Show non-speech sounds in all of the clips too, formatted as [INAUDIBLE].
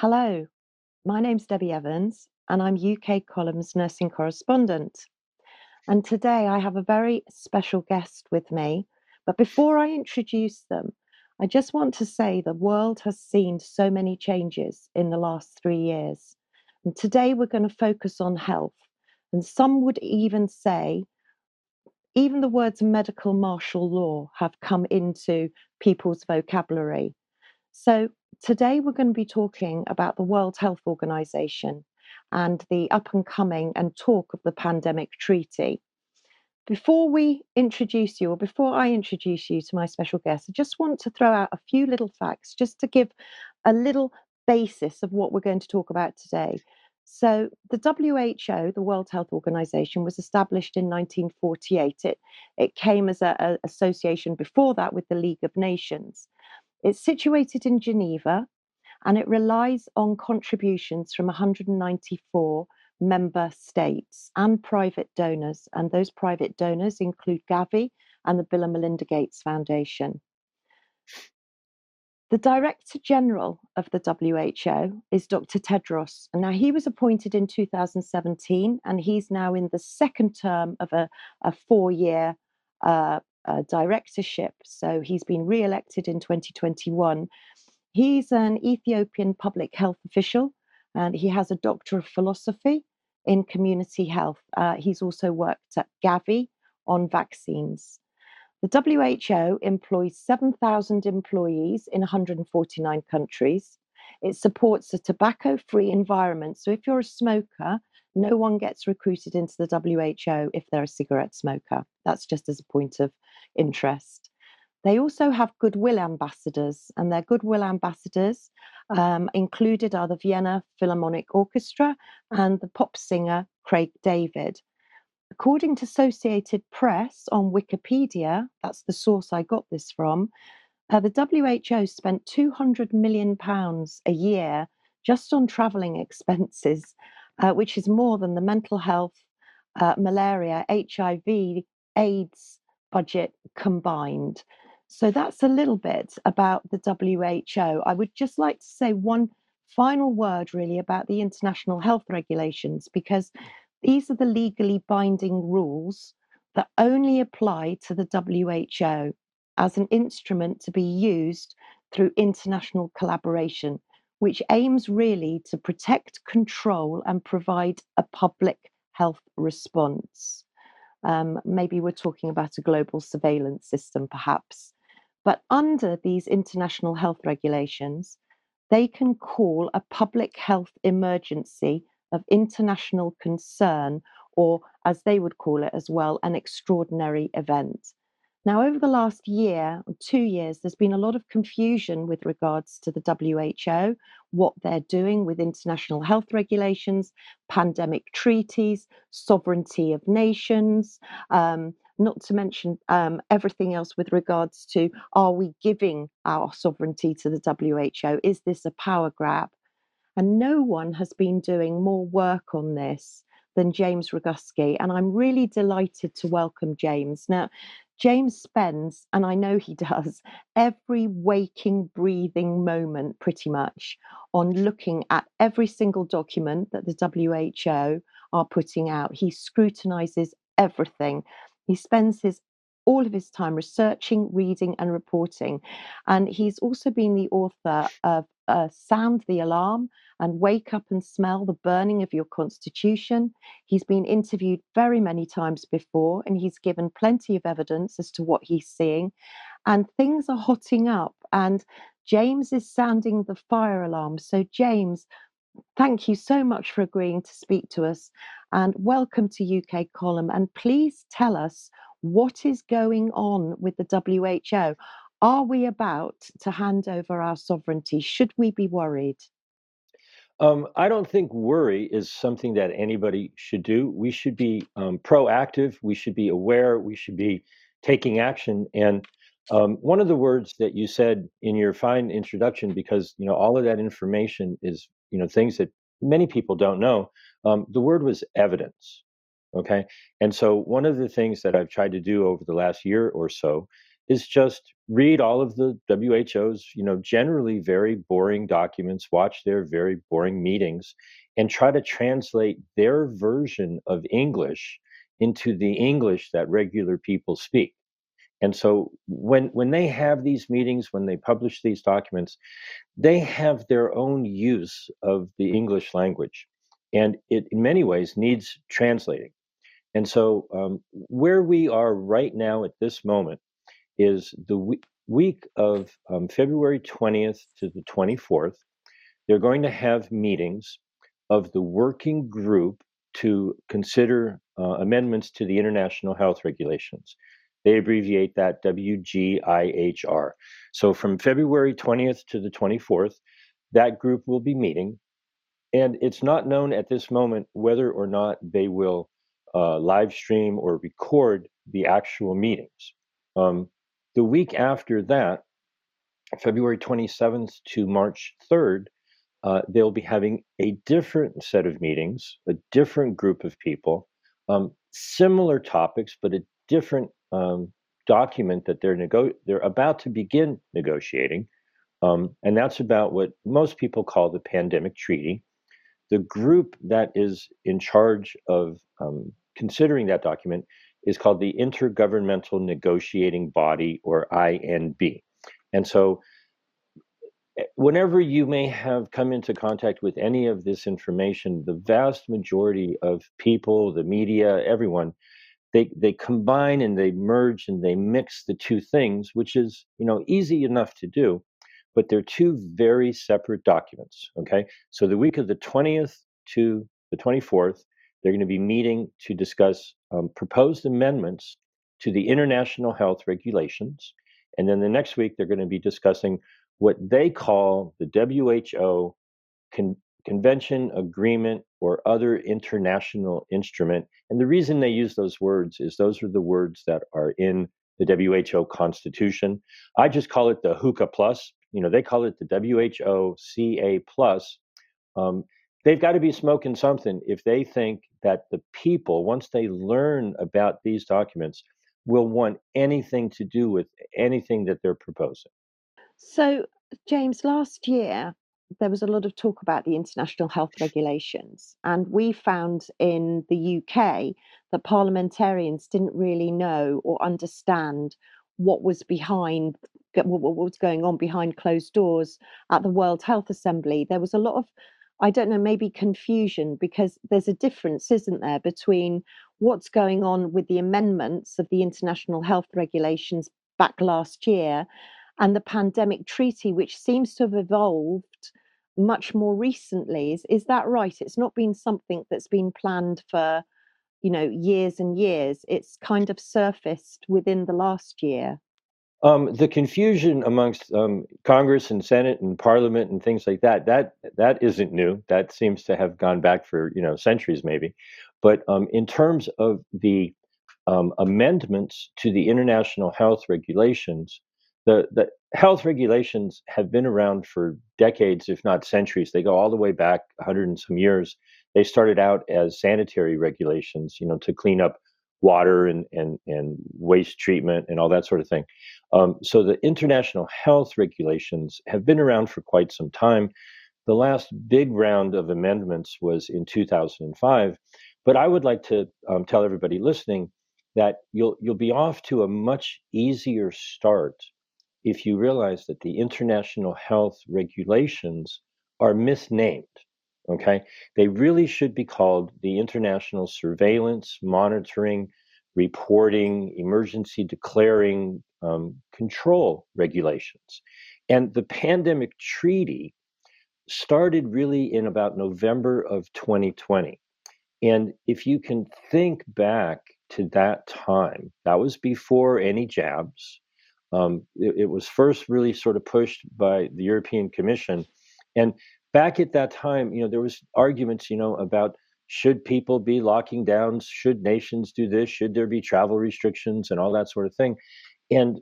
Hello, my name's Debbie Evans, and I'm UK Columns nursing correspondent. And today I have a very special guest with me. But before I introduce them, I just want to say the world has seen so many changes in the last three years. And today we're going to focus on health. And some would even say, even the words medical martial law have come into people's vocabulary. So, today we're going to be talking about the World Health Organization and the up and coming and talk of the pandemic treaty. Before we introduce you, or before I introduce you to my special guest, I just want to throw out a few little facts just to give a little basis of what we're going to talk about today. So, the WHO, the World Health Organization, was established in 1948. It, it came as an association before that with the League of Nations. It's situated in Geneva and it relies on contributions from 194 member states and private donors. And those private donors include Gavi and the Bill and Melinda Gates Foundation. The Director General of the WHO is Dr. Tedros. And now he was appointed in 2017, and he's now in the second term of a, a four year uh, directorship. So he's been re elected in 2021. He's an Ethiopian public health official and he has a Doctor of Philosophy in Community Health. Uh, he's also worked at Gavi on vaccines. The WHO employs 7,000 employees in 149 countries. It supports a tobacco free environment. So if you're a smoker, no one gets recruited into the WHO if they're a cigarette smoker. That's just as a point of interest. They also have goodwill ambassadors, and their goodwill ambassadors um, included are the Vienna Philharmonic Orchestra and the pop singer Craig David. According to Associated Press on Wikipedia, that's the source I got this from, uh, the WHO spent 200 million pounds a year just on travelling expenses uh, which is more than the mental health, uh, malaria, HIV, AIDS budget combined. So that's a little bit about the WHO. I would just like to say one final word, really, about the international health regulations, because these are the legally binding rules that only apply to the WHO as an instrument to be used through international collaboration which aims really to protect, control, and provide a public health response. Um, maybe we're talking about a global surveillance system, perhaps. But under these international health regulations, they can call a public health emergency of international concern, or as they would call it as well, an extraordinary event. Now, over the last year, or two years, there's been a lot of confusion with regards to the WHO, what they're doing with international health regulations, pandemic treaties, sovereignty of nations, um, not to mention um, everything else with regards to are we giving our sovereignty to the WHO? Is this a power grab? And no one has been doing more work on this than James Roguski. And I'm really delighted to welcome James. Now, James spends, and I know he [LAUGHS] does, every waking, breathing moment pretty much on looking at every single document that the WHO are putting out. He scrutinizes everything. He spends his all of his time researching, reading, and reporting. And he's also been the author of uh, Sound the Alarm and wake up and smell the burning of your constitution. He's been interviewed very many times before and he's given plenty of evidence as to what he's seeing. And things are hotting up, and James is sounding the fire alarm. So, James, thank you so much for agreeing to speak to us and welcome to UK Column. And please tell us what is going on with the WHO. Are we about to hand over our sovereignty? Should we be worried? Um, I don't think worry is something that anybody should do. We should be um, proactive. We should be aware. We should be taking action. And um, one of the words that you said in your fine introduction, because you know all of that information is you know things that many people don't know. Um, the word was evidence. Okay, and so one of the things that I've tried to do over the last year or so is just read all of the WHO's, you know, generally very boring documents, watch their very boring meetings, and try to translate their version of English into the English that regular people speak. And so when when they have these meetings, when they publish these documents, they have their own use of the English language, and it in many ways needs translating. And so um, where we are right now at this moment is the week, week of um, February 20th to the 24th. They're going to have meetings of the working group to consider uh, amendments to the international health regulations. They abbreviate that WGIHR. So from February 20th to the 24th, that group will be meeting. And it's not known at this moment whether or not they will uh, live stream or record the actual meetings. Um, the week after that, February 27th to March 3rd, uh, they'll be having a different set of meetings, a different group of people, um, similar topics, but a different um, document that they're nego- they're about to begin negotiating, um, and that's about what most people call the pandemic treaty. The group that is in charge of um, considering that document is called the Intergovernmental Negotiating Body, or INB, and so Eh, whenever you may have come into contact with any of this information, the vast majority of people, the media, everyone, they they combine and they merge and they mix the two things, which is you know easy enough to do, but they're two very separate documents. Okay, so the week of the twentieth to the twenty fourth, they're going to be meeting to discuss um, proposed amendments to the international health regulations, and then the next week they're going to be discussing what they call the WHO con- convention, agreement, or other international instrument. And the reason they use those words is those are the words that are in the WHO Constitution. I just call it the HUCA Plus. You know, they call it the WHO CA Plus. Um, they've got to be smoking something if they think that the people, once they learn about these documents, will want anything to do with anything that they're proposing. So, James, last year there was a lot of talk about the international health regulations, and we found in the UK that parliamentarians didn't really know or understand what was behind what was going on behind closed doors at the World Health Assembly. There was a lot of I don't know, maybe confusion because there's a difference, isn't there, between what's going on with the amendments of the international health regulations back last year and the pandemic treaty, which seems to have evolved much more recently. Is, is that right? It's not been something that's been planned for, you know, years and years. It's kind of surfaced within the last year. Um, the confusion amongst um, Congress and Senate and Parliament and things like that that that isn't new. That seems to have gone back for you know centuries maybe. But um, in terms of the um, amendments to the international health regulations, the the health regulations have been around for decades, if not centuries. They go all the way back 100 and some years. They started out as sanitary regulations, you know, to clean up water and and and waste treatment and all that sort of thing. Um, so the international health regulations have been around for quite some time. The last big round of amendments was in 2005. But I would like to um, tell everybody listening that you'll you'll be off to a much easier start if you realize that the international health regulations are misnamed. Okay, they really should be called the International Surveillance, Monitoring, Reporting, Emergency Declaring, um, Control Regulations. And the pandemic treaty started really in about November of 2020. And if you can think back to that time, that was before any jabs, um, it, it, was first really sort of pushed by the European Commission, and back at that time, you know, there was arguments, you know, about should people be locking down, should nations do this, should there be travel restrictions, and all that sort of thing, and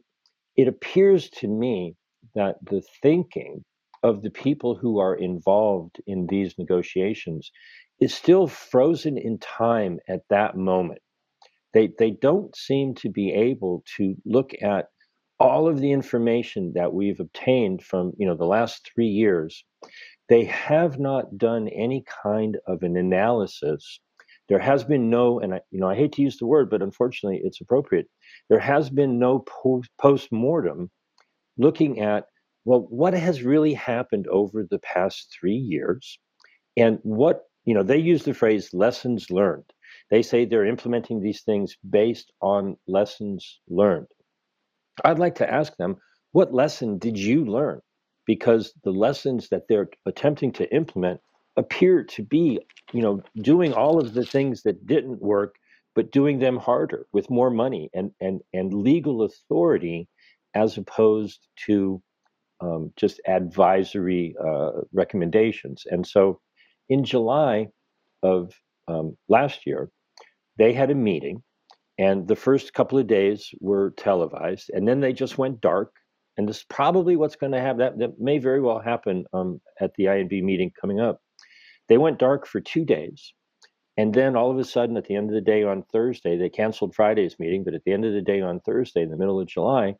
it appears to me that the thinking of the people who are involved in these negotiations is still frozen in time at that moment. They they don't seem to be able to look at all of the information that we've obtained from you know the last three years they have not done any kind of an analysis. There has been no, and I, you know, I hate to use the word, but unfortunately, it's appropriate. There has been no post mortem looking at well, what has really happened over the past three years, and what you know. They use the phrase "lessons learned." They say they're implementing these things based on lessons learned. I'd like to ask them, what lesson did you learn? Because the lessons that they're attempting to implement appear to be, you know, doing all of the things that didn't work, but doing them harder with more money and and and legal authority, as opposed to um, just advisory uh, recommendations. And so, in July of um, last year, they had a meeting, and the first couple of days were televised, and then they just went dark and this is probably what's going to happen. That, that may very well happen um, at the INB meeting coming up. They went dark for two days. And then all of a sudden, at the end of the day on Thursday, they canceled Friday's meeting. But at the end of the day on Thursday, in the middle of July,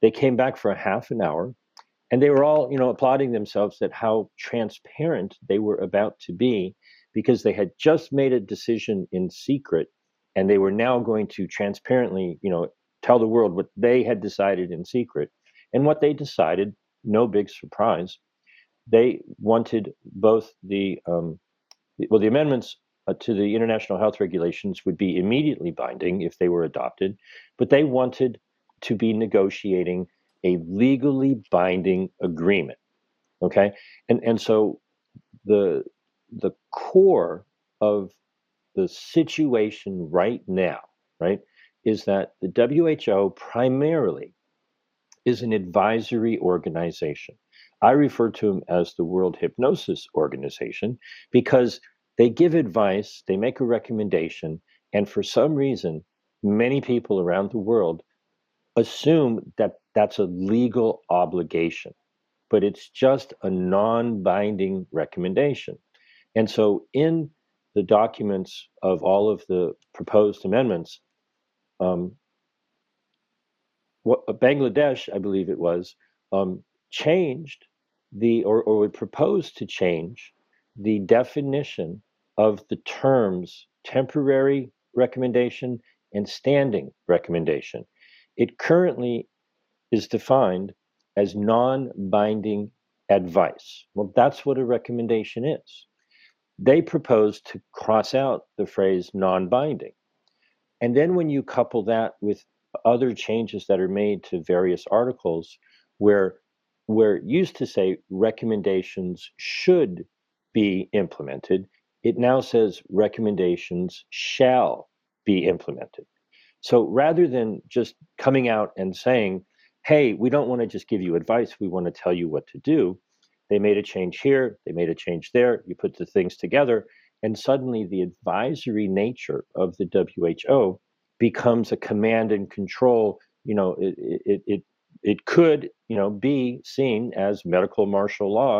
they came back for a half an hour and they were all, you know, applauding themselves at how transparent they were about to be because they had just made a decision in secret and they were now going to transparently, you know, tell the world what they had decided in secret. And what they decided, no big surprise, they wanted both the, um, well, the amendments uh, to the international health regulations would be immediately binding if they were adopted, but they wanted to be negotiating a legally binding agreement. Okay, and and so the the core of the situation right now, right, is that the WHO primarily is an advisory organization. I refer to them as the World Hypnosis Organization because they give advice, they make a recommendation, and for some reason, many people around the world assume that that's a legal obligation, but it's just a non binding recommendation. And so, in the documents of all of the proposed amendments, um, what, uh, Bangladesh, I believe it was, um, changed the or, or would propose to change the definition of the terms temporary recommendation and standing recommendation. It currently is defined as non binding advice. Well, that's what a recommendation is. They propose to cross out the phrase non binding. And then when you couple that with other changes that are made to various articles where where it used to say recommendations should be implemented, it now says recommendations shall be implemented. So rather than just coming out and saying, hey, we don't want to just give you advice, we want to tell you what to do, they made a change here, they made a change there, you put the things together, and suddenly the advisory nature of the WHO becomes a command and control you know it it it, it could you know be seen as medical martial law.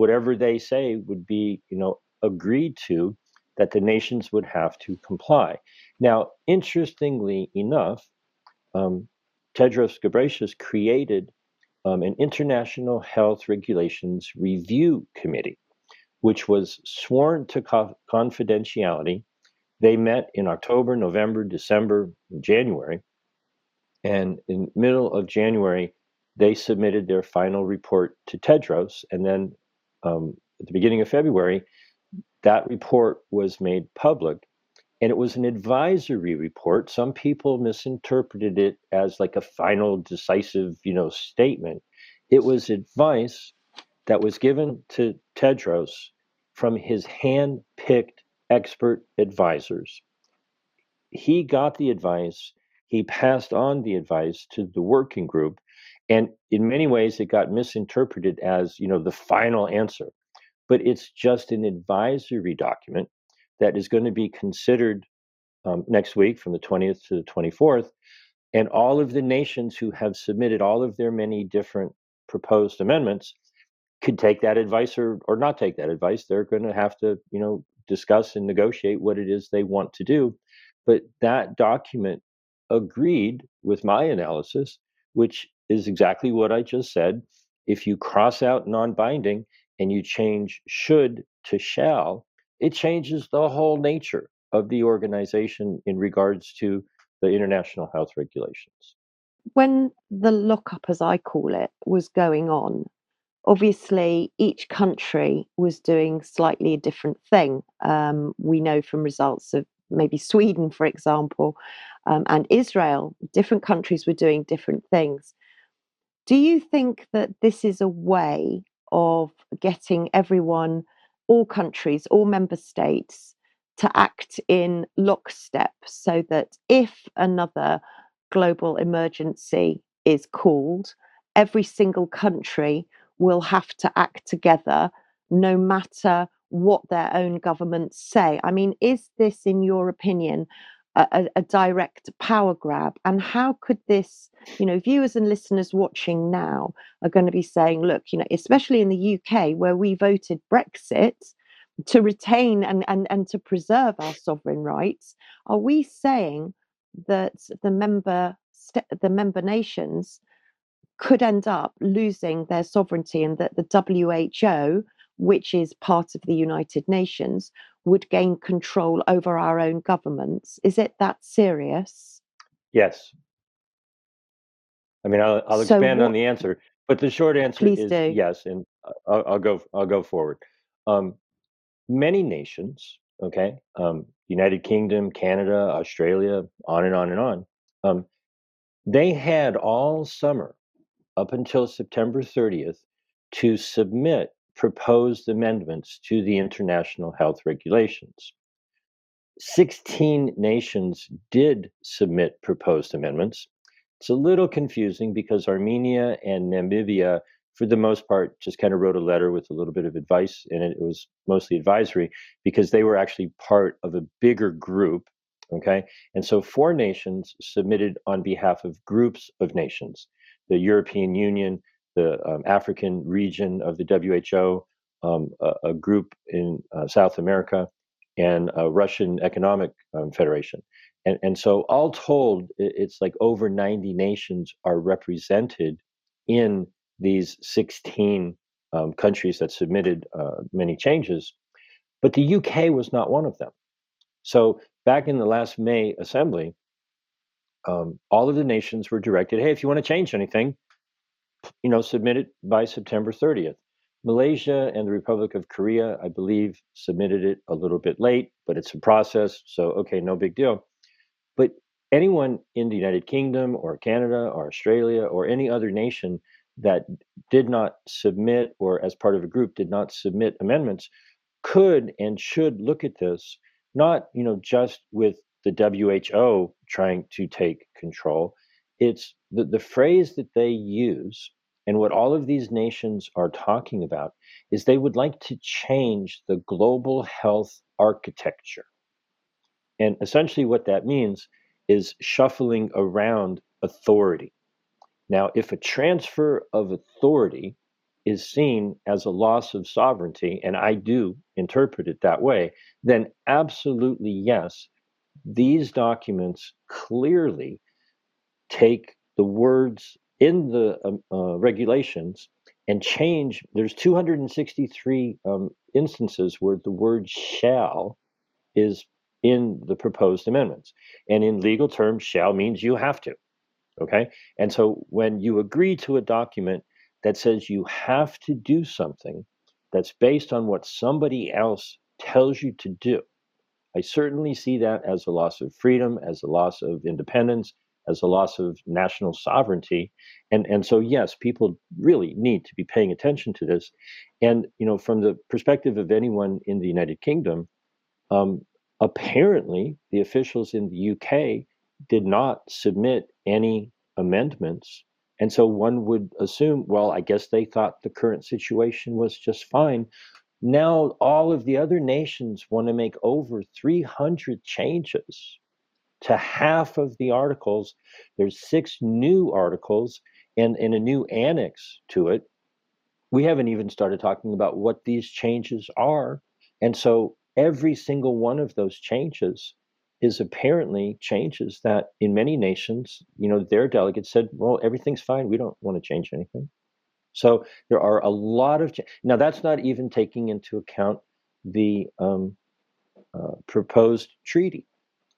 Whatever they say would be you know agreed to that the nations would have to comply. Now interestingly enough um, tedros ghebreyesus created um, an international health regulations review committee which was sworn to co- confidentiality they met in October, November, December, January. And in middle of January, they submitted their final report to Tedros. And then um, at the beginning of February, that report was made public. And it was an advisory report. Some people misinterpreted it as like a final decisive, you know, statement. It was advice that was given to Tedros from his hand-picked expert advisors. He got the advice, he passed on the advice to the working group, and in many ways it got misinterpreted as, you know, the final answer. But it's just an advisory document that is going to be considered um, next week from the 20th to the 24th. And all of the nations who have submitted all of their many different proposed amendments could take that advice or, or not take that advice. They're going to have to, you know, discuss and negotiate what it is they want to do. But that document agreed with my analysis which is exactly what I just said. If you cross out non binding and you change should to shall, it changes the whole nature of the organization in regards to the international health regulations. When the lockup, as I call it, was going on, obviously each country was doing slightly a different thing. Um, we know from results of maybe Sweden, for example, um, and Israel, different countries were doing different things. Do you think that this is a way of getting everyone, all countries, all member states, to act in lockstep so that if another global emergency is called, every single country will have to act together no matter what their own governments say. I mean, is this, in your opinion, a, a, direct power grab? And how could this, you know, viewers and listeners watching now are going to be saying, look, you know, especially in the UK where we voted Brexit to retain and, and, and to preserve our sovereign rights, are we saying that the member the member nations could end up losing their sovereignty and that the WHO, which is part of the United Nations, would gain control over our own governments. Is it that serious? Yes. I mean, I'll, I'll so expand what, on the answer, but the short answer is do. yes, and I'll, I'll, go. I'll go forward. Um, many nations, okay, um, United Kingdom, Canada, Australia, on and on and on. Um, they had all summer up until September 30th to submit proposed amendments to the international health regulations. 16 nations did submit proposed amendments. It's a little confusing because Armenia and Namibia, for the most part, just kind of wrote a letter with a little bit of advice in it. It was mostly advisory because they were actually part of a bigger group. Okay. And so four nations submitted on behalf of groups of nations the European Union, the um, African region of the WHO, um, a, a, group in uh, South America, and a Russian Economic um, Federation. And, and so, all told, it's like over 90 nations are represented in these 16 um, countries that submitted uh, many changes. But the UK was not one of them. So, back in the last May assembly, um, all of the nations were directed, hey, if you want to change anything, you know, submit it by September 30th. Malaysia and the Republic of Korea, I believe, submitted it a little bit late, but it's a process. So, okay, no big deal. But anyone in the United Kingdom or Canada or Australia or any other nation that did not submit or as part of a group did not submit amendments could and should look at this not you know just with the WHO trying to take control. It's the, the phrase that they use, and what all of these nations are talking about, is they would like to change the global health architecture. And essentially, what that means is shuffling around authority. Now, if a transfer of authority is seen as a loss of sovereignty, and I do interpret it that way, then absolutely yes, these documents clearly take the words in the um, uh, regulations and change. There's 263 um, instances where the word shall is in the proposed amendments. And in legal terms, shall means you have to. Okay. And so when you agree to a document that says you have to do something that's based on what somebody else tells you to do, I certainly see that as a loss of freedom, as a loss of independence, as a loss of national sovereignty. And, and so, yes, people really need to be paying attention to this. And, you know, from the perspective of anyone in the United Kingdom, um, apparently the officials in the UK did not submit any amendments. And so one would assume, well, I guess they thought the current situation was just fine now all of the other nations want to make over 300 changes to half of the articles there's six new articles and, and a new annex to it we haven't even started talking about what these changes are and so every single one of those changes is apparently changes that in many nations, you know, their delegates said, well, everything's fine. We don't want to change anything. So there are a lot of, now that's not even taking into account the um, uh, proposed treaty.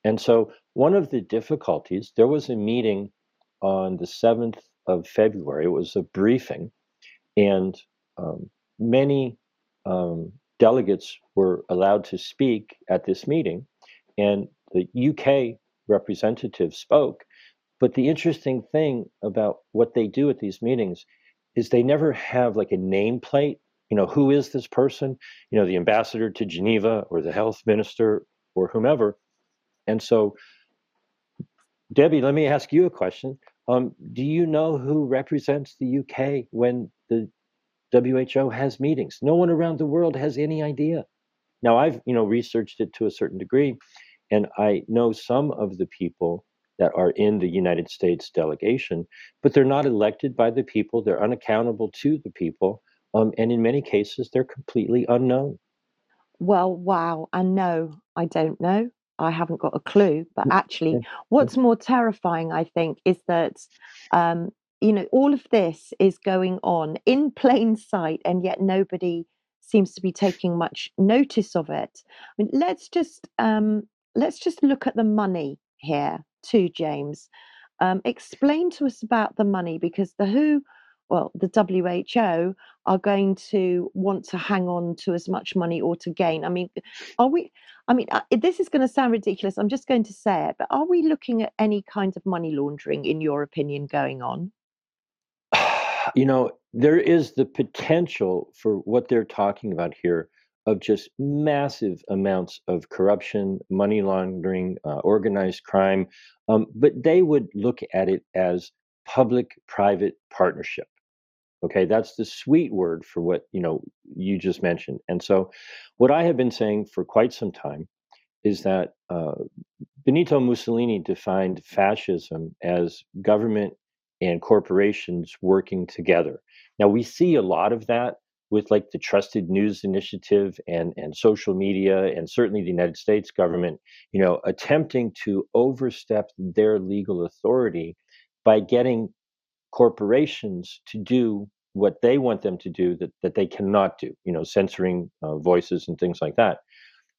And so one of the difficulties, there was a meeting on the 7th of February, it was a briefing, and um, many um, delegates were allowed to speak at this meeting. And the UK representative spoke. But the interesting thing about what they do at these meetings is they never have like a nameplate. You know, who is this person? You know, the ambassador to Geneva or the health minister or whomever. And so, Debbie, let me ask you a question. Um, do you know who represents the UK when the WHO has meetings? No one around the world has any idea. Now, I've you know researched it to a certain degree, and I know some of the people that are in the United States delegation, but they're not elected by the people. They're unaccountable to the people. Um, and in many cases, they're completely unknown. Well, wow. And no, I don't know. I haven't got a clue. But actually, what's more terrifying, I think, is that, um, you know, all of this is going on in plain sight, and yet nobody seems to be taking much notice of it. I mean, let's just um, let's just look at the money here too, James. Um, explain to us about the money because the WHO, well, the WHO are going to want to hang on to as much money or to gain. I mean, are we? I mean, uh, this is going to sound ridiculous. I'm just going to say it, but are we looking at any kind of money laundering, in your opinion, going on? [SIGHS] You know, there is the potential for what they're talking about here of just massive amounts of corruption, money laundering, uh, organized crime. Um, but they would look at it as public-private partnership. Okay, that's the sweet word for what you know you just mentioned. And so, what I have been saying for quite some time is that uh, Benito Mussolini defined fascism as government and corporations working together. Now we see a lot of that with like the trusted news initiative and and social media and certainly the united states government you know attempting to overstep their legal authority by getting corporations to do what they want them to do that, that they cannot do you know censoring uh, voices and things like that.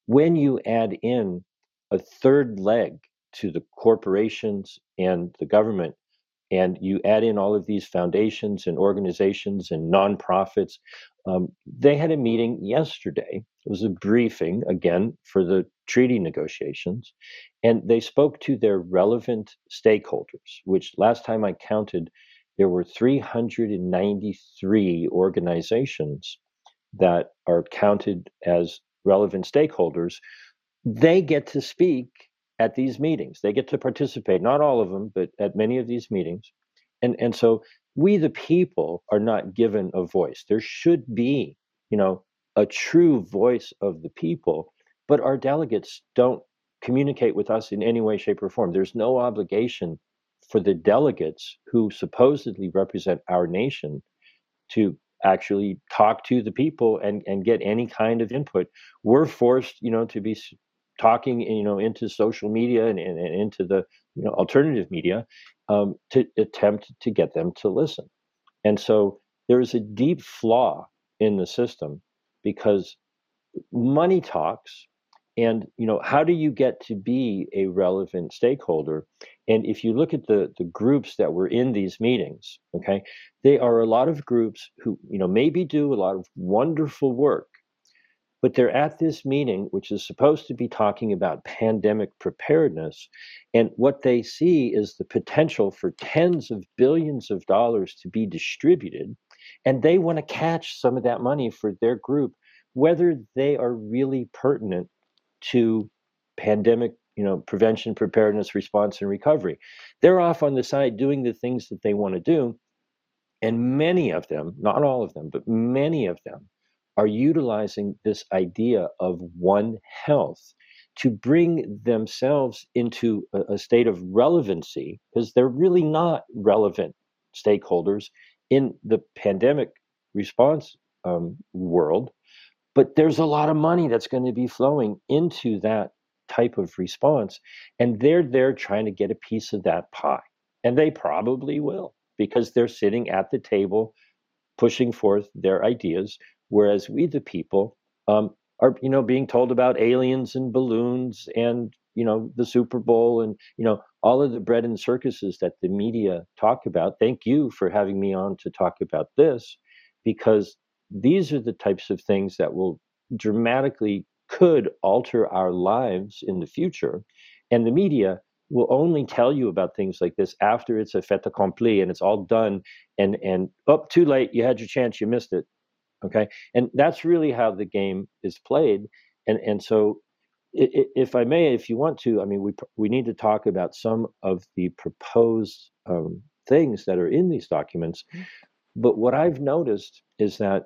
When you add in a third leg to the corporations and the government and you add in all of these foundations and organizations and nonprofits um, they had a meeting yesterday. It was a briefing, again, for the treaty negotiations. And they spoke to their relevant stakeholders, which last time I counted, there were 393 organizations that are counted as relevant stakeholders. They get to speak at these meetings. They get to participate, not all of them, but at many of these meetings. And, and so we the people are not given a voice there should be you know a true voice of the people but our delegates don't communicate with us in any way shape or form there's no obligation for the delegates who supposedly represent our nation to actually talk to the people and and get any kind of input we're forced you know to be talking you know into social media and, and, and into the you know alternative media um, to attempt to get them to listen. And so there is a deep flaw in the system because money talks and you know how do you get to be a relevant stakeholder and if you look at the the groups that were in these meetings okay they are a lot of groups who you know maybe do a lot of wonderful work but they're at this meeting, which is supposed to be talking about pandemic preparedness. And what they see is the potential for tens of billions of dollars to be distributed. And they want to catch some of that money for their group, whether they are really pertinent to pandemic you know prevention preparedness response and recovery they're off on the side doing the things that they want to do and many of them not all of them but many of them are utilizing this idea of one health to bring themselves into a, a state of relevancy because they're really not relevant stakeholders in the pandemic response um, world. But there's a lot of money that's going to be flowing into that type of response. And they're there trying to get a piece of that pie. And they probably will because they're sitting at the table pushing forth their ideas. Whereas we, the people, um, are you know being told about aliens and balloons and you know the Super Bowl and you know all of the bread and circuses that the media talk about. Thank you for having me on to talk about this because these are the types of things that will dramatically could alter our lives in the future. And the media will only tell you about things like this after it's a fait accompli and it's all done and and up oh, too late. You had your chance. You missed it okay and that's really how the game is played and and so if I may, if you want to, I mean, we we need to talk about some of the proposed um, things that are in these documents. Mm. But what I've noticed is that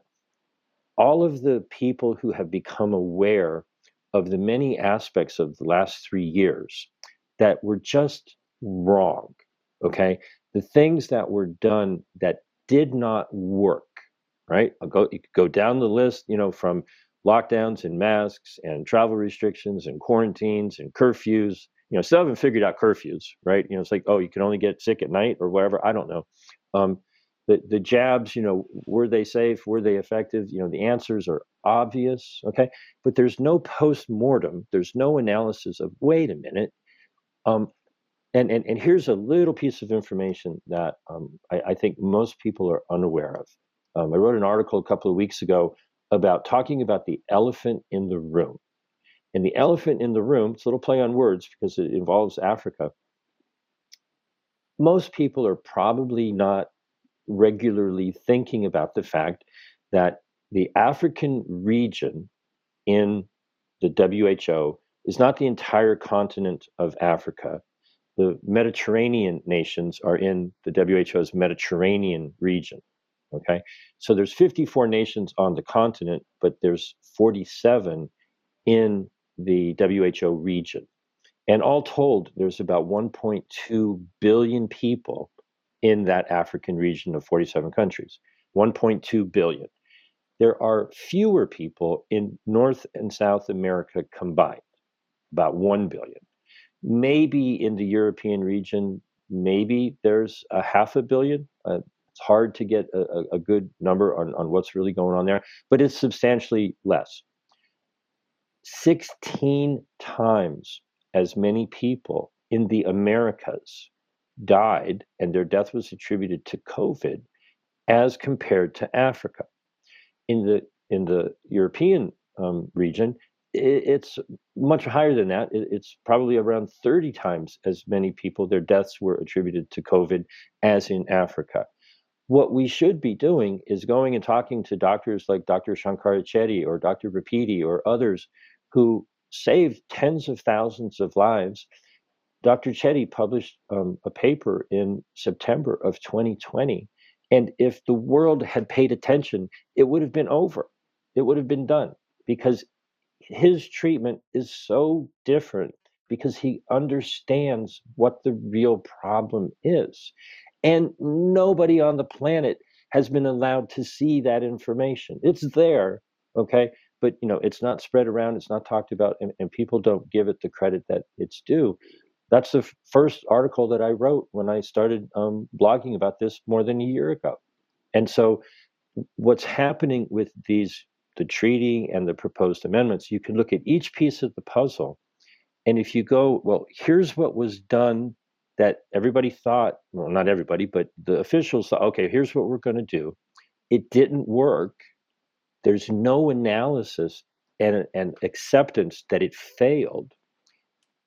all of the people who have become aware of the many aspects of the last three years that were just wrong, okay, the things that were done that did not work, right? I'll go you could go down the list, you know, from lockdowns and masks and travel restrictions and quarantines and curfews. You know, still haven't figured out curfews, right? You know, it's like, oh, you can only get sick at night or whatever. I don't know. Um, the the jabs, you know, were they safe? Were they effective? You know, the answers are obvious, okay, but there's no post mortem. There's no analysis of wait a minute. Um, and, and, and here's a little piece of information that um, I, I, think most people are unaware of. Um, I wrote an article a couple of weeks ago about talking about the elephant in the room. And the elephant in the room, it's a little play on words because it involves Africa. Most people are probably not regularly thinking about the fact that the African region in the WHO is not the entire continent of Africa. The Mediterranean nations are in the WHO's Mediterranean region. Okay, so there's 54 nations on the continent, but there's 47 in the WHO region. And all told, there's about 1.2 billion people in that African region of 47 countries. 1.2 billion. There are fewer people in North and South America combined, about 1 billion. Maybe in the European region, maybe there's a half a billion, uh, it's hard to get a, a good number on, on what's really going on there, but it's substantially less. 16 times as many people in the Americas died, and their death was attributed to COVID, as compared to Africa. In the in the European um, region, it, it's much higher than that. It, it's probably around 30 times as many people. Their deaths were attributed to COVID as in Africa. What we should be doing is going and talking to doctors like Dr. Shankara Chetty or Dr. Rapidi or others who saved tens of thousands of lives. Dr. Chetty published um, a paper in September of 2020. And if the world had paid attention, it would have been over. It would have been done because his treatment is so different because he understands what the real problem is. And nobody on the planet has been allowed to see that information. It's there, okay? But you know, it's not spread around, it's not talked about, and, and people don't give it the credit that it's due. That's the f- first article that I wrote when I started um, blogging about this more than a year ago. And so, what's happening with these, the treaty and the proposed amendments, you can look at each piece of the puzzle. And if you go, well, here's what was done that everybody thought, well, not everybody, but the officials thought, okay, here's what we're going to do. It didn't work. There's no analysis and, and acceptance that it failed.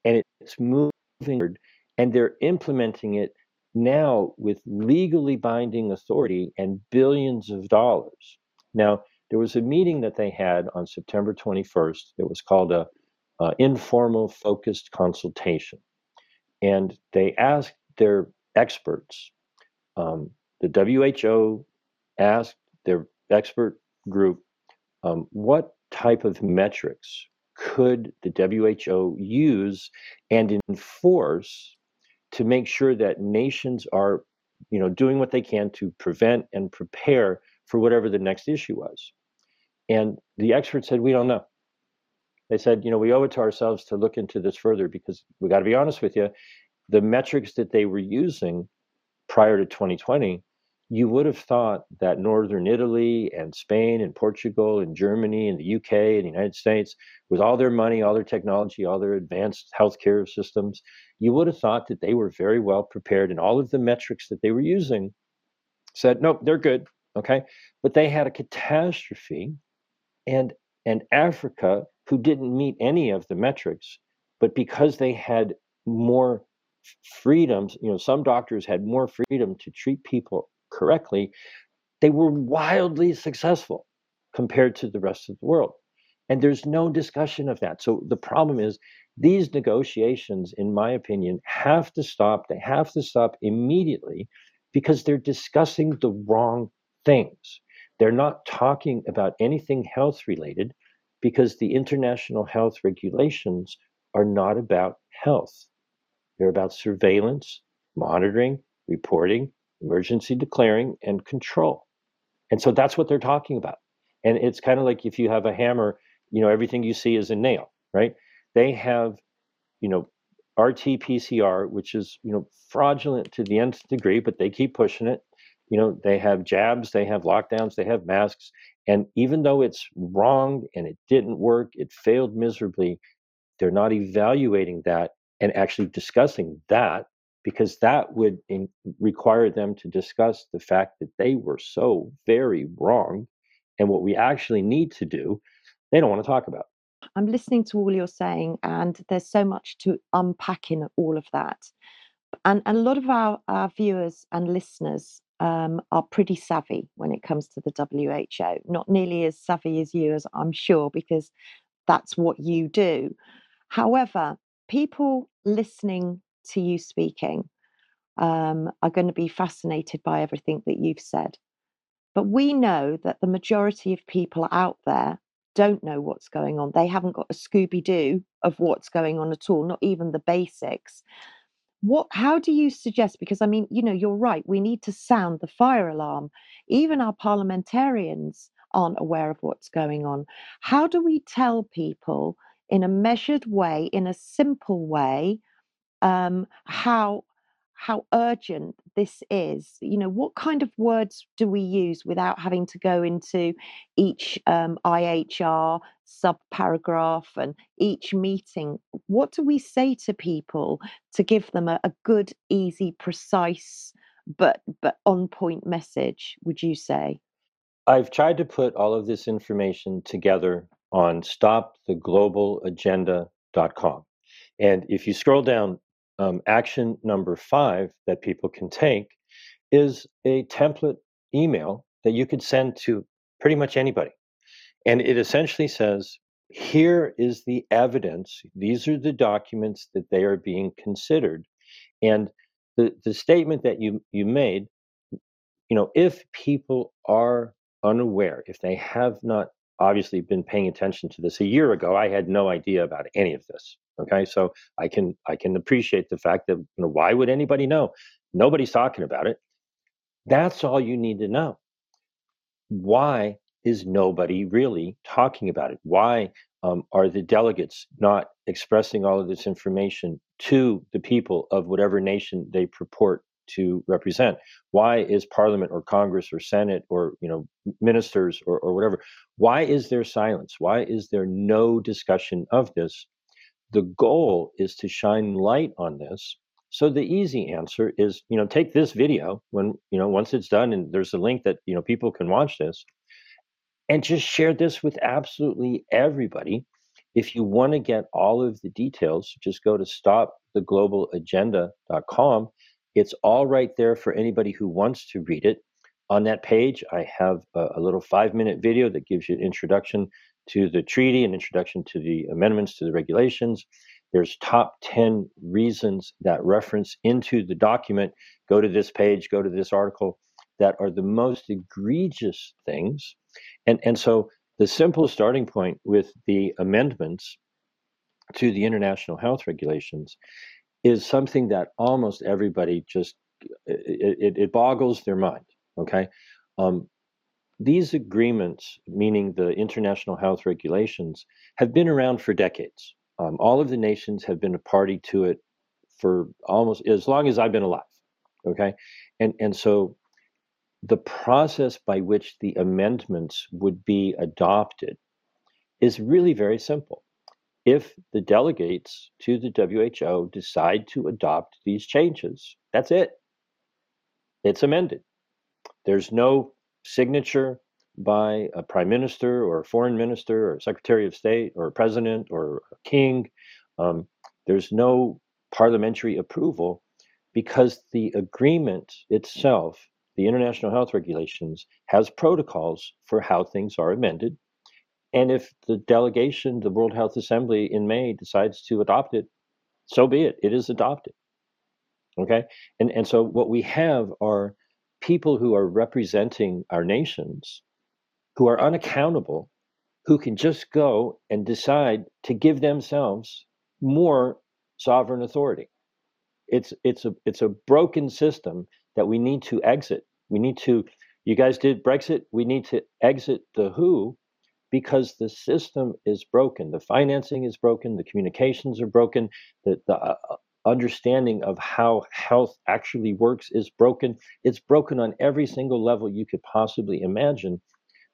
And it's moving forward, and they're implementing it now with legally binding authority and billions of dollars. Now, there was a meeting that they had on September 21st. It was called a, a informal focused consultation and they asked their experts. Um, the WHO asked their expert group um, what type of metrics could the WHO use and enforce to make sure that nations are, you know, doing what they can to prevent and prepare for whatever the next issue was. And the experts said, "We don't know. They said, you know, we owe it to ourselves to look into this further because we got to be honest with you. The metrics that they were using prior to 2020, you would have thought that Northern Italy and Spain and Portugal and Germany and the UK and the United States, with all their money, all their technology, all their advanced healthcare systems, you would have thought that they were very well prepared and all of the metrics that they were using said, nope, they're good. Okay. But they had a catastrophe and and Africa, who didn't meet any of the metrics, but because they had more freedoms, you know, some doctors had more freedom to treat people correctly, they were wildly successful compared to the rest of the world. And there's no discussion of that. So the problem is these negotiations, in my opinion, have to stop. They have to stop immediately because they're discussing the wrong things. They're not talking about anything health related because the international health regulations are not about health. They're about surveillance, monitoring, reporting, emergency declaring, and control. And so that's what they're talking about. And it's kind of like if you have a hammer, you know, everything you see is a nail, right? They have, you know, RT PCR, which is, you know, fraudulent to the nth degree, but they keep pushing it. You know, they have jabs, they have lockdowns, they have masks. And even though it's wrong and it didn't work, it failed miserably, they're not evaluating that and actually discussing that because that would in, require them to discuss the fact that they were so very wrong and what we actually need to do, they don't want to talk about. I'm listening to all you're saying, and there's so much to unpack in all of that. And, and a lot of our, our viewers and listeners um, are pretty savvy when it comes to the WHO. Not nearly as savvy as you, as I'm sure, because that's what you do. However, people listening to you speaking um, are going to be fascinated by everything that you've said. But we know that the majority of people out there don't know what's going on. They haven't got a Scooby Doo of what's going on at all, not even the basics what how do you suggest because i mean you know you're right we need to sound the fire alarm. Even our parliamentarians aren't aware of what's going on. How do we tell people in a measured way in a simple way um, how how urgent this is you know what kind of words do we use without having to go into each um, ihr sub paragraph and each meeting? What do we say to people to give them a, a good easy precise but but on point message would you say? I've tried to put all of this information together on stoptheglobalagenda.com and if you scroll down um, action number five that people can take is a template email that you could send to pretty much anybody. And it essentially says, here is the evidence. These are the documents that they are being considered. And the, the statement that you, you made, you know, if people are unaware, if they have not obviously been paying attention to this a year ago, I had no idea about any of this. Okay, so I can I can appreciate the fact that you know why would anybody know? Nobody's talking about it. That's all you need to know. Why is nobody really talking about it? Why um, are the delegates not expressing all of this information to the people of whatever nation they purport to represent? Why is Parliament or Congress or Senate or you know ministers or, or whatever? Why is there silence? Why is there no discussion of this? The goal is to shine light on this. So the easy answer is you know take this video when you know once it's done and there's a link that you know people can watch this and just share this with absolutely everybody. If you want to get all of the details just go to stoptheglobalagenda.com it's all right there for anybody who wants to read it. On that page i have a, a little five minute video that gives you an introduction to the treaty, an introduction to the amendments to the regulations. There's top 10 reasons that reference into the document. Go to this page, go to this article that are the most egregious things. And, and so the simple starting point with the amendments to the international health regulations is something that almost everybody just it, it, it boggles their mind okay um, these agreements, meaning the international health regulations, have been around for decades. Um, all of the nations have been a party to it for almost as long as I've been alive. Okay, and and so the process by which the amendments would be adopted is really very simple. If the delegates to the WHO decide to adopt these changes, that's it. It's amended. There's no signature by a prime minister or a foreign minister or secretary of state or president or a king. Um, there's no parliamentary approval because the agreement itself, the international health regulations, has protocols for how things are amended. And if the delegation, the World Health Assembly in May decides to adopt it, so be it. It is adopted. Okay. And, and so what we have are people who are representing our nations who are unaccountable, who can just go and decide to give themselves more sovereign authority. It's it's a it's a broken system that we need to exit. We need to you guys did Brexit, we need to exit the WHO because the system is broken. The financing is broken, the communications are broken, the the uh, understanding of how health actually works is broken. It's broken on every single level you could possibly imagine.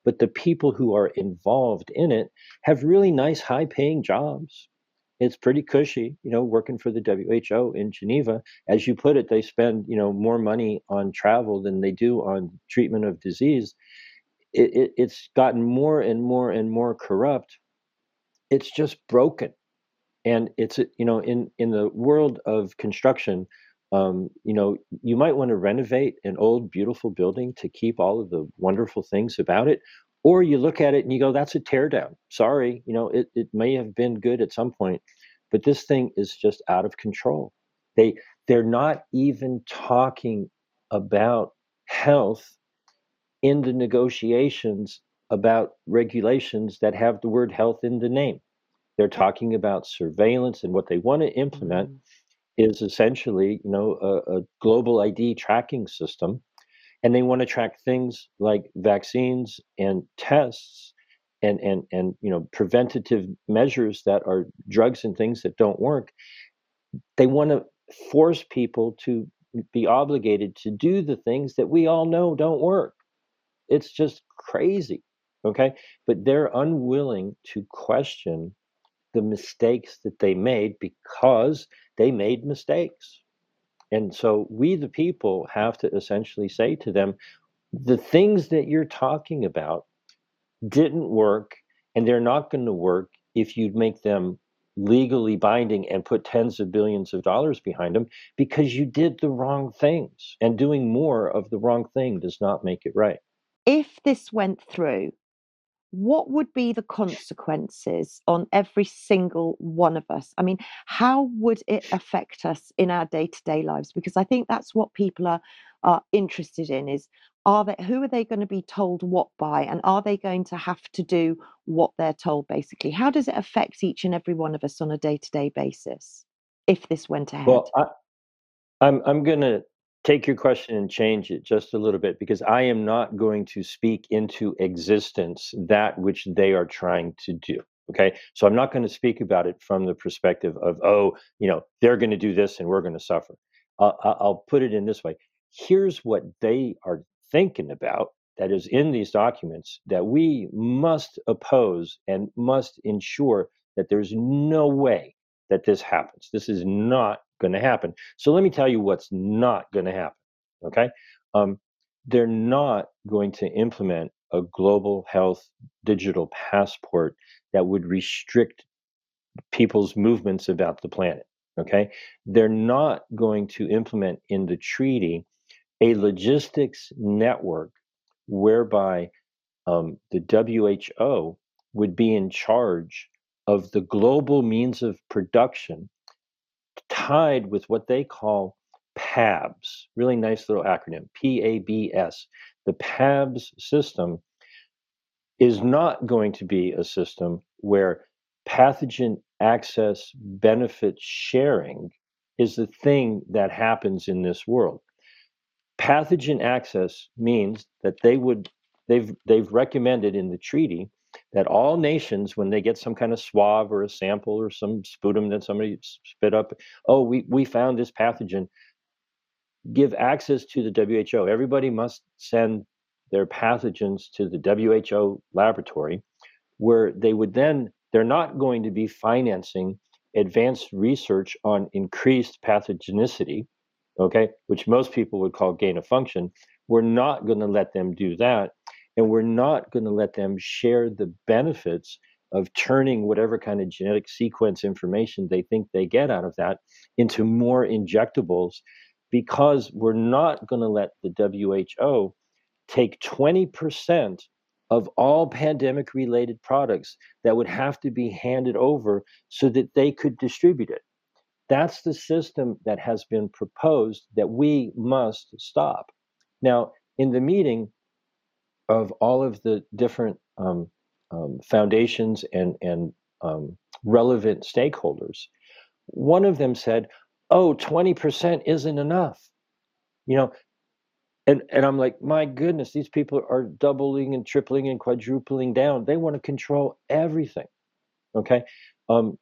But the people who are involved in it have really nice, high paying jobs it's pretty cushy, you know, working for the WHO in Geneva. As you put it, they spend, you know, more money on travel than they do on treatment of disease. It, it, it's gotten more and more and more corrupt. It's just broken. And it's, you know, in, in the world of construction, um, you know, you might want to renovate an old, beautiful building to keep all of the wonderful things about it, or you look at it and you go that's a teardown. Sorry you know it, it may have been good at some point but this thing is just out of control. They they're not even talking about health in the negotiations about regulations that have the word health in the name they're talking about surveillance and what they want to implement mm-hmm. is essentially you know a, a global id tracking system and they want to track things like vaccines and tests and and and you know preventative measures that are drugs and things that don't work. They want to force people to be obligated to do the things that we all know don't work. It's just crazy okay? But they're unwilling to question the mistakes that they made because they made mistakes and so we, the people, have to essentially say to them, the things that you're talking about didn't work and they're not going to work if you make them legally binding and put tens of billions of dollars behind them because you did the wrong things and doing more of the wrong thing does not make it right. If this went through, what would be the consequences on every single one of us? I mean, how would it affect us in our day to day lives? Because I think that's what people are, are interested in is are they who are they going to be told what by and are they going to have to do what they're told basically how does it affect each and every one of us on a day-to-day basis if this went ahead well I, i'm i'm going to take your question and change it just a little bit because I am not going to speak into existence that which they are trying to do. Okay. So I'm not going to speak about it from the perspective of, oh, you know, they're going to do this and we're going to suffer. Uh, I'll put it in this way here's what they are thinking about that is in these documents that we must oppose and must ensure that there's no way that this happens. This is not going to happen. So let me tell you what's not going to happen. Okay. Um, they're not going to implement a global health digital passport that would restrict people's movements about the planet. Okay. They're not going to implement in the treaty a logistics network whereby um, the WHO would be in charge of the global means of production tied with what they call PABS, really nice little acronym, P A B S. The PABS system is not going to be a system where pathogen access benefit sharing is the thing that happens in this world. Pathogen access means that they would they've they've recommended in the treaty that all nations, when they get some kind of swab or a sample or some sputum that somebody spit up, oh, we, we found this pathogen, give access to the WHO. Everybody must send their pathogens to the WHO laboratory, where they would then, they're not going to be financing advanced research on increased pathogenicity, okay, which most people would call gain of function. We're not going to let them do that. And we're not going to let them share the benefits of turning whatever kind of genetic sequence information they think they get out of that into more injectables because we're not going to let the WHO take 20% of all pandemic related products that would have to be handed over so that they could distribute it. That's the system that has been proposed that we must stop. Now, in the meeting, of all of the different um, um, foundations and and um, relevant stakeholders, one of them said, "Oh, 20% isn't enough." You know, and and I'm like, "My goodness, these people are doubling and tripling and quadrupling down. They want to control everything." Okay? Um,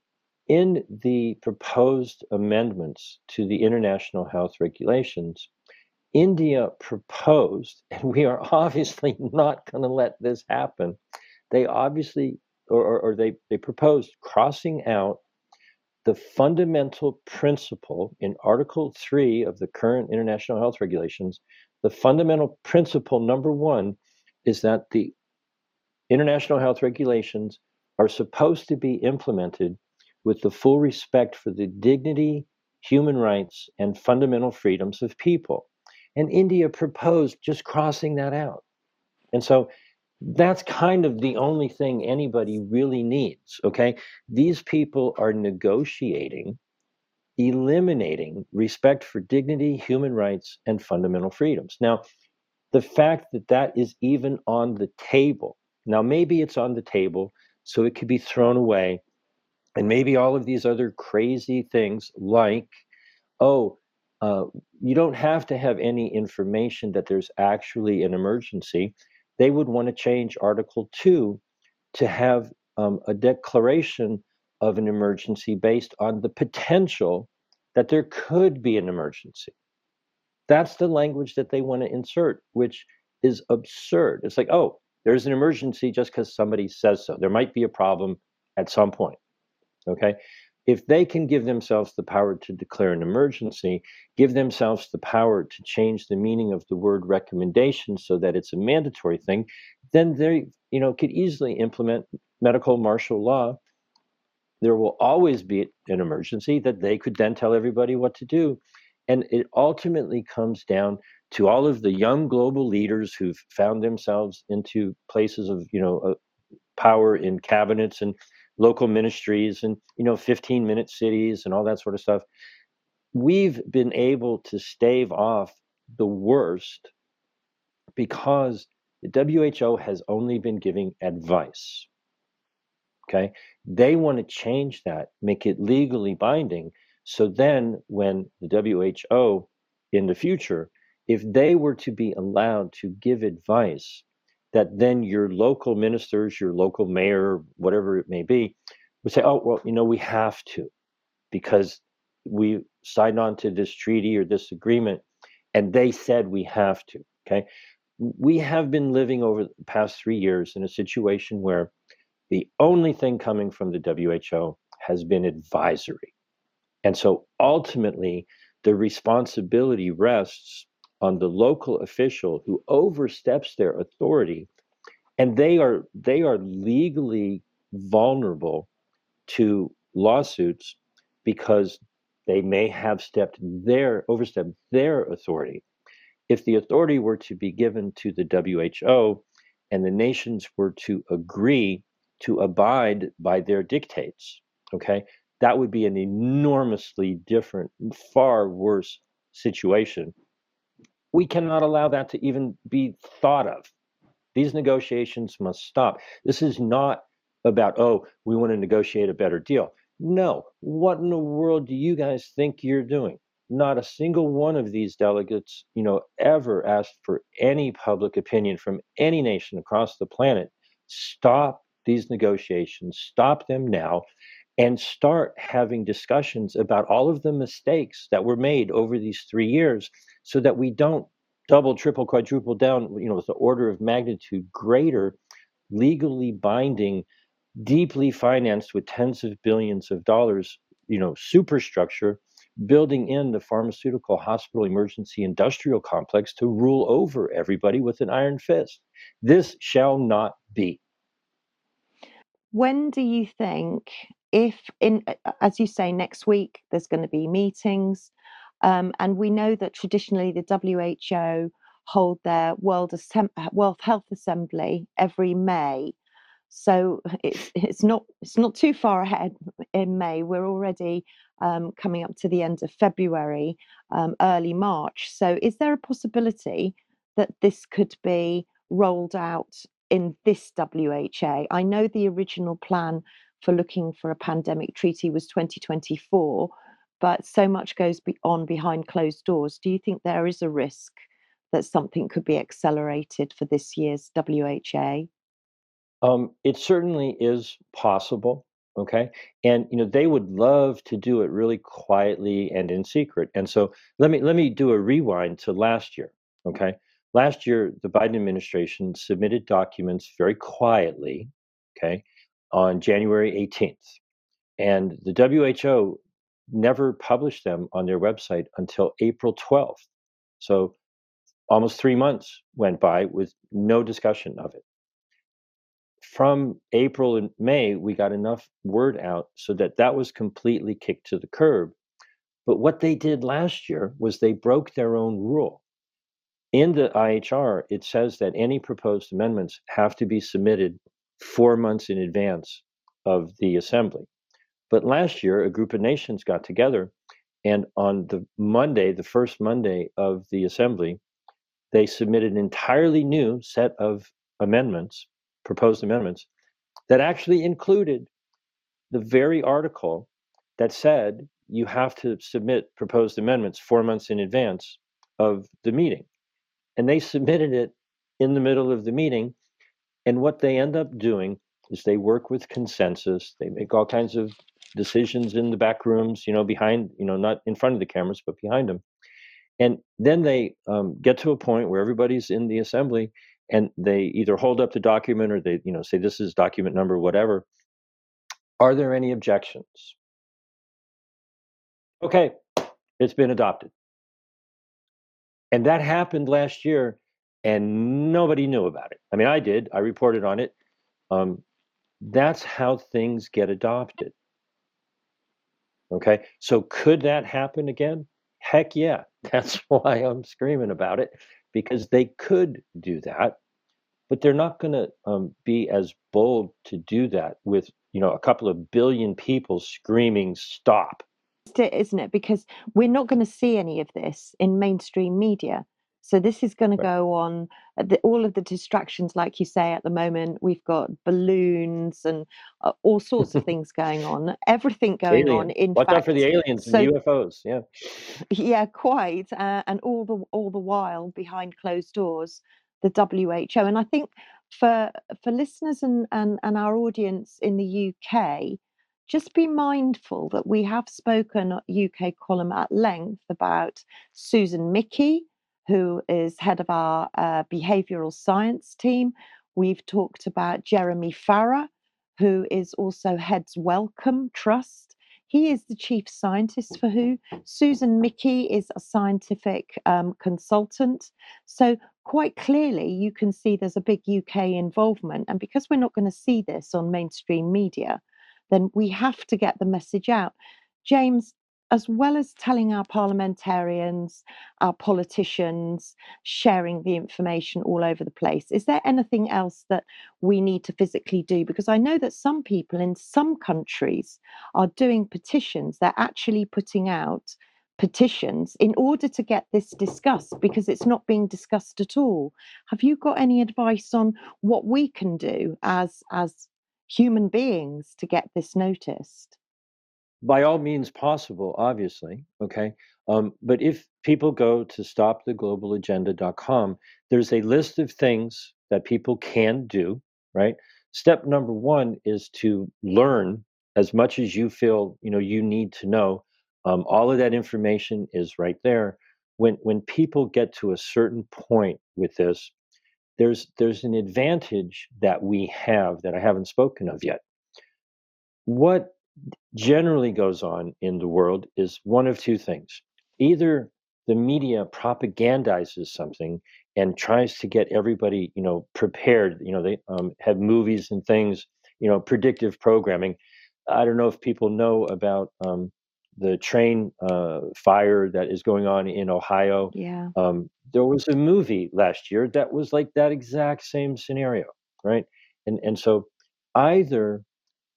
in the proposed amendments to the international health regulations, India proposed, [LAUGHS] and we are obviously not going to let this happen. They obviously, or, or, or they, they proposed crossing out the fundamental principle in Article 3 of the current international health regulations. The fundamental principle, number one, is that the international health regulations are supposed to be implemented with the full respect for the dignity, human rights, and fundamental freedoms of people. And India proposed just crossing that out. And so that's kind of the only thing anybody really needs. Okay. These people are negotiating, eliminating respect for dignity, human rights, and fundamental freedoms. Now, the fact that that is even on the table, now maybe it's on the table so it could be thrown away. And maybe all of these other crazy things like, oh, uh, you don't have to have any information that there's actually an emergency. They would want to change Article 2 to have um, a declaration of an emergency based on the potential that there could be an emergency. That's the language that they want to insert, which is absurd. It's like, oh, there's an emergency just because somebody says so. There might be a problem at some point. Okay if they can give themselves the power to declare an emergency, give themselves the power to change the meaning of the word recommendation so that it's a mandatory thing, then they, you know, could easily implement medical martial law. There will always be an emergency that they could then tell everybody what to do. And it ultimately comes down to all of the young global leaders who've found themselves into places of, you know, uh, power in cabinets and local ministries and you know 15 minute cities and all that sort of stuff. We've been able to stave off the worst because the WHO has only been giving advice. Okay? They want to change that make it legally binding so then when the WHO in the future if they were to be allowed to give advice that then your local ministers, your local mayor, whatever it may be, would say, oh, well, you know, we have to because we signed on to this treaty or this agreement and they said we have to. Okay. We have been living over the past three years in a situation where the only thing coming from the WHO has been advisory. And so ultimately, the responsibility rests on the local official who oversteps their authority and they are they are legally vulnerable to lawsuits because they may have stepped their overstepped their authority. If the authority were to be given to the WHO and the nations were to agree to abide by their dictates okay that would be an enormously different far worse situation we cannot allow that to even be thought of. These negotiations must stop. This is not about, oh, we want to negotiate a better deal. No. What in the world do you guys think you're doing? not a single one of these delegates, you know, ever asked for any public opinion from any nation across the planet. Stop these negotiations, stop them now, and start having discussions about all of the mistakes that were made over these three years so that we don't double, triple, quadruple down, you know, with the order of magnitude greater, legally binding, deeply financed with tens of billions of dollars, you know, superstructure building in the pharmaceutical hospital emergency industrial complex to rule over everybody with an iron fist. This shall not be. When do you think, if in as you say next week, there's going to be meetings, um, and we know that traditionally the WHO hold their World, Assemb- World Health Assembly every May. So [LAUGHS] it's it's not it's not too far ahead in May. We're already um, coming up to the end of February, um, early March. So is there a possibility that this could be rolled out in this WHA? I know the original plan for looking for a pandemic treaty was 2024, but so much goes on behind closed doors. Do you think there is a risk that something could be accelerated for this year's WHA? Um, it certainly is possible. Okay. And you know, they would love to do it really quietly and in secret. And so let me let me do a rewind to last year. Okay. Last year, the Biden administration submitted documents very quietly, okay, on January 18th. And the WHO never published them on their website until April 12th. So almost three months went by with no discussion of it from April and May, we got enough word out so that that was completely kicked to the curb. But what they did last year was they broke their own rule. In the IHR, it says that any proposed amendments have to be submitted four months in advance of the assembly. But last year, a group of nations got together, and on the Monday, the first Monday of the assembly, they submitted an entirely new set of amendments proposed amendments that actually included the very article that said you have to submit proposed amendments four months in advance of the meeting. And they submitted it in the middle of the meeting. And what they end up doing is they work with consensus. They make all kinds of decisions in the back rooms, you know, behind, you know, not in front of the cameras, but behind them. And then they um, get to a point where everybody's in the assembly and they either hold up the document or they you know say this is document number whatever are there any objections okay it's been adopted and that happened last year and nobody knew about it. I mean i did. I reported on it. Um, that's how things get adopted. Okay? So could that happen again? Heck yeah. [LAUGHS] That's why i'm screaming about it because they could do that, but they're not going to um, be as bold to do that with you know a couple of billion people screaming stop. Isn't it? Because we're not going to see any of this in mainstream media. So this is going to go on. Uh, the, all of the distractions, like you say, at the moment, we've got balloons and uh, all sorts of [LAUGHS] things going on. Everything going on. In Watch fact, out for the aliens so, and UFOs. Yeah, [LAUGHS] yeah, quite. Uh, and all the all the while behind closed doors, the WHO. And I think for for listeners and and, and our audience in the UK, just be mindful that we have spoken UK column at length about Susan Michie who is head of our uh, behavioral science team. We've talked about Jeremy Farrar, who is also heads Wellcome Trust. He is the chief scientist for WHO. Susan Michie is a scientific um, consultant. So, quite clearly, you can see there's a big UK involvement. And because we're not going to see this on mainstream media, then we have to get the message out. James, as well as telling our parliamentarians, our politicians, sharing the information all over the place, is there anything else that we need to physically do? Because I know that some people in some countries are doing petitions, they're actually putting out petitions in order to get this discussed because it's not being discussed at all. Have you got any advice on what we can do as as human beings to get this noticed? By all means possible, obviously. Okay. Um, but if people go to stoptheglobalagenda.com, there's a list of things that people can do, right? Step number one is to learn as much as you feel you know you need to know. Um, all of that information is right there. When when people get to a certain point with this, there's there's an advantage that we have that I haven't spoken of yet. What generally goes on in the world is one of two things. Either the media propagandizes something and tries to get everybody, you know, prepared. You know, they um, have movies and things, you know, predictive programming. I don't know if people know about um, the train uh, fire that is going on in Ohio. Yeah. Um, there was a movie last year that was like that exact same scenario, right? And and so either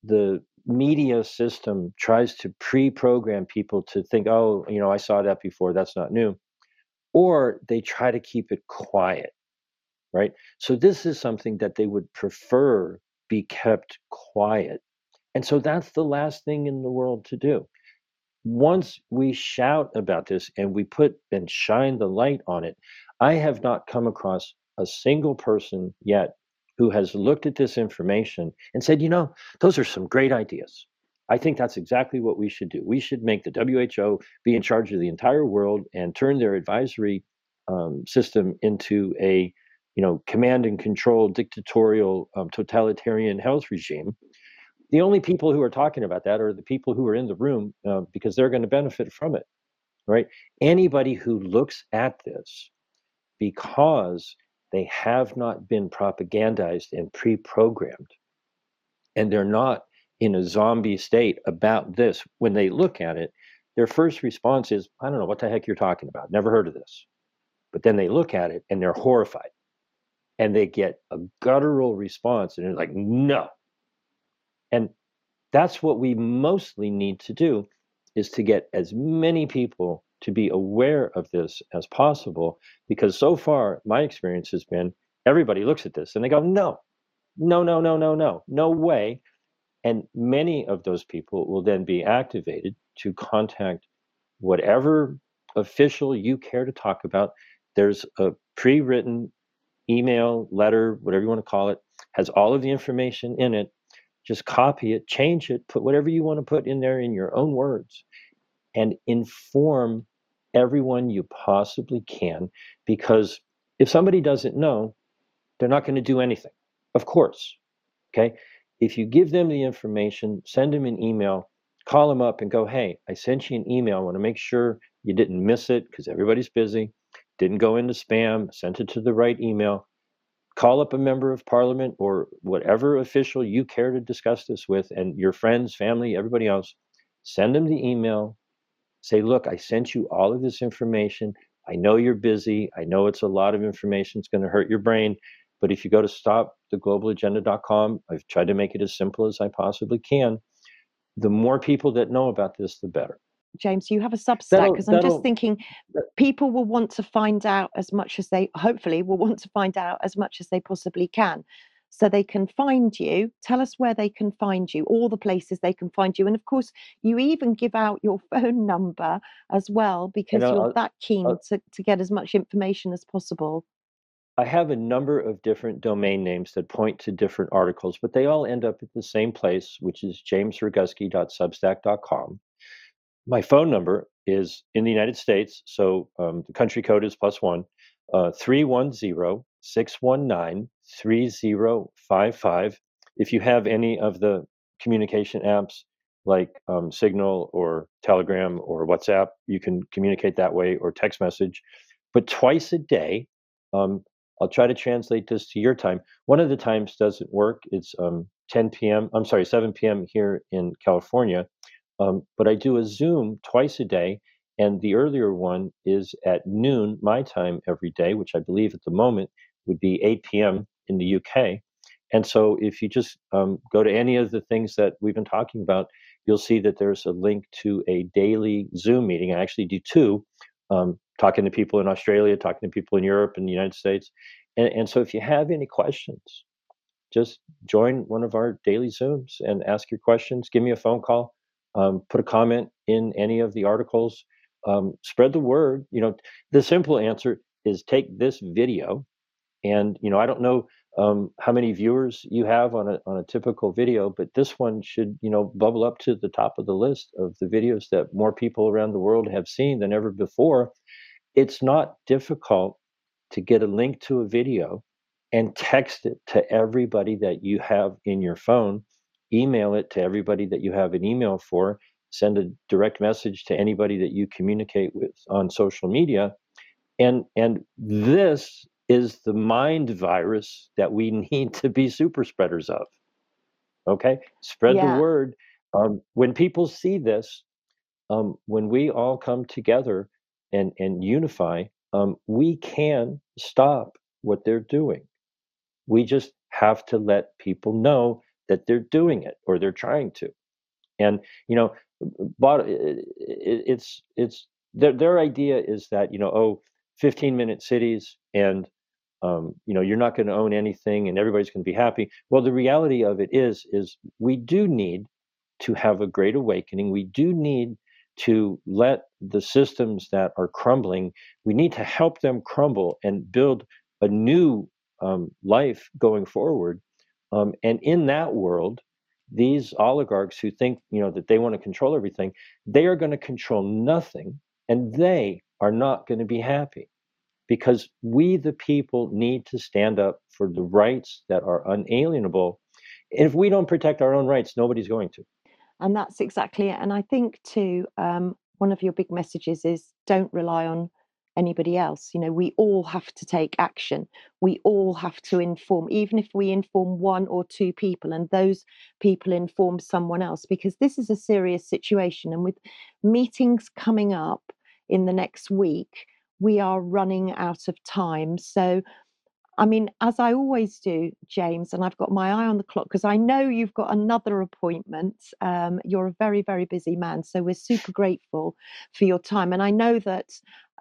the media system tries to pre-program people to think, oh, you know, I saw that before, that's not new, or they try to keep it quiet, right? So this is something that they would prefer be kept quiet. And so that's the last thing in the world to do once we shout about this and we put and shine the light on it, I have not come across a single person yet who has looked at this information and said, you know, those are some great ideas. I think that's exactly what we should do. We should make the WHO be in charge of the entire world and turn their advisory um, system into a, you know, command and control dictatorial um, totalitarian health regime the only people who are talking about that are the people who are in the room uh, because they're going to benefit from it right anybody who looks at this because they have not been propagandized and pre-programmed. And they're not in a zombie state about this. When they look at it their first response is i don't know what the heck you're talking about? Never heard of this. But then they look at it and they're horrified. And they get a guttural response and they're like no. And that's what we mostly need to do is to get as many people to be aware of this as possible because so far my experience has been everybody looks at this and they go no no no no no no no way. And many of those people will then be activated to contact whatever official you care to talk about. There's a pre-written email letter whatever you want to call it has all of the information in it. Just copy it, change it, put whatever you want to put in there in your own words, and inform everyone you possibly can. Because if somebody doesn't know, they're not going to do anything. Of course. Okay. If you give them the information, send them an email, call them up and go, hey, I sent you an email. I want to make sure you didn't miss it because everybody's busy. Didn't go into spam, sent it to the right email call up a member of parliament or whatever official you care to discuss this with and your friends family everybody else send them the email say look i sent you all of this information. I know you're busy. I know it's a lot of information it's going to hurt your brain but if you go to stoptheglobalagenda.com i've tried to make it as simple as i possibly can the more people that know about this the better. James, you have a Substack because I'm just thinking people will want to find out as much as they hopefully will want to find out as much as they possibly can. So they can find you. Tell us where they can find you, all the places they can find you. And of course, you even give out your [LAUGHS] phone number as well because you know, you're that keen to, to get as much information as possible. I have a number of different domain names that point to different articles, but they all end up at the same place, which is jamesroguski.substack.com my phone number is in the United States, so um, the country code is plus one, uh, 310 619 3055. If you have any of the communication apps like um, Signal or Telegram or WhatsApp, you can communicate that way or text message. But twice a day, um, I'll try to translate this to your time. One of the times doesn't work. It's um, 10 p.m. I'm sorry, 7 p.m. here in California. Um, but I do a Zoom twice a day, and the earlier one is at noon my time every day, which I believe at the moment would be 8 p.m. in the UK. And so if you just um, go to any of the things that we've been talking about, you'll see that there's a link to a daily Zoom meeting. I actually do two, um, talking to people in Australia, talking to people in Europe and the United States. And, and so if you have any questions, just join one of our daily Zooms and ask your questions. Give me a phone call um, put a comment in any of the articles. um, spread the word. You know, the simple answer is take this video, and you know, I don't know um, how many viewers you have on a on a typical video, but this one should you know bubble up to the top of the list of the videos that more people around the world have seen than ever before. It's not difficult to get a link to a video and text it to everybody that you have in your phone, email it to everybody that you have an email for, send a direct message to anybody that you communicate with on social media. And and this is the mind virus that we [LAUGHS] need to be super spreaders of. Okay? Spread yeah. the word. Um, when people see this, um, when we all come together and, and unify, um, we can stop what they're doing. We just have to let people know that they're doing it or they're trying to. And you know, but it's it's their their idea is that you know, oh, 15 minute cities and um, you know you're not going to own anything and everybody's going to be happy. Well, the reality of it is is we do need to have a great awakening. We do need to let the systems that are crumbling, we need to help them crumble and build a new um, life going forward. Um, and in that world, these oligarchs who think you know that they want to control everything, they are going to control nothing, and they are not going to be happy because we, the people, need to stand up for the rights that are unalienable. And if we don't protect our own rights, nobody's going to. And that's exactly it. And I think too, um, one of your big messages is don't rely on anybody else. You know, we all have to take action. We all have to inform, even if we inform one or two people and those people inform someone else, because this is a serious situation. And with meetings coming up in the next week, we are running out of time. So I mean, as I always do, James, and I've got my eye on the clock because I know you've got another appointment. Um, you're a very, very busy man. So we're super grateful for your time. And I know that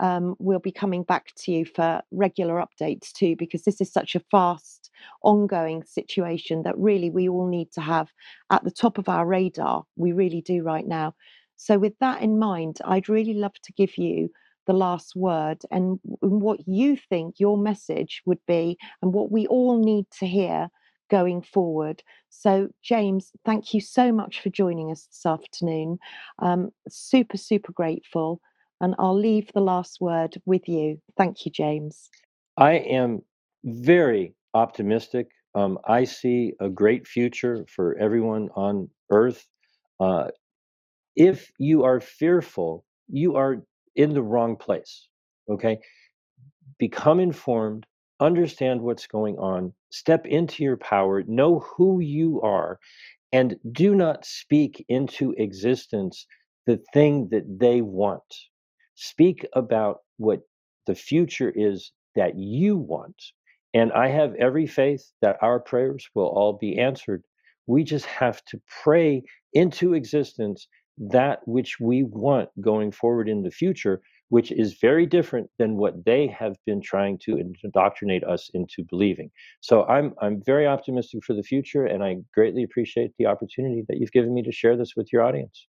um, we'll be coming back to you for regular updates too, because this is such a fast, ongoing situation that really we all need to have at the top of our radar. We really do right now. So, with that in mind, I'd really love to give you the last word and what you think your message would be and what we all need to hear going forward. So, James, thank you so much for joining us this afternoon. Um, super, super grateful. And I'll leave the last word with you. Thank you, James. I am very optimistic. Um, I see a great future for everyone on earth. Uh, if you are fearful, you are in the wrong place. Okay. Become informed, understand what's going on, step into your power, know who you are, and do not speak into existence the thing that they want. Speak about what the future is that you want. And I have every faith that our prayers will all be answered. We just have to pray into existence that which we want going forward in the future, which is very different than what they have been trying to indoctrinate us into believing. So I'm I'm very optimistic for the future, and I greatly appreciate the opportunity that you've given me to share this with your audience.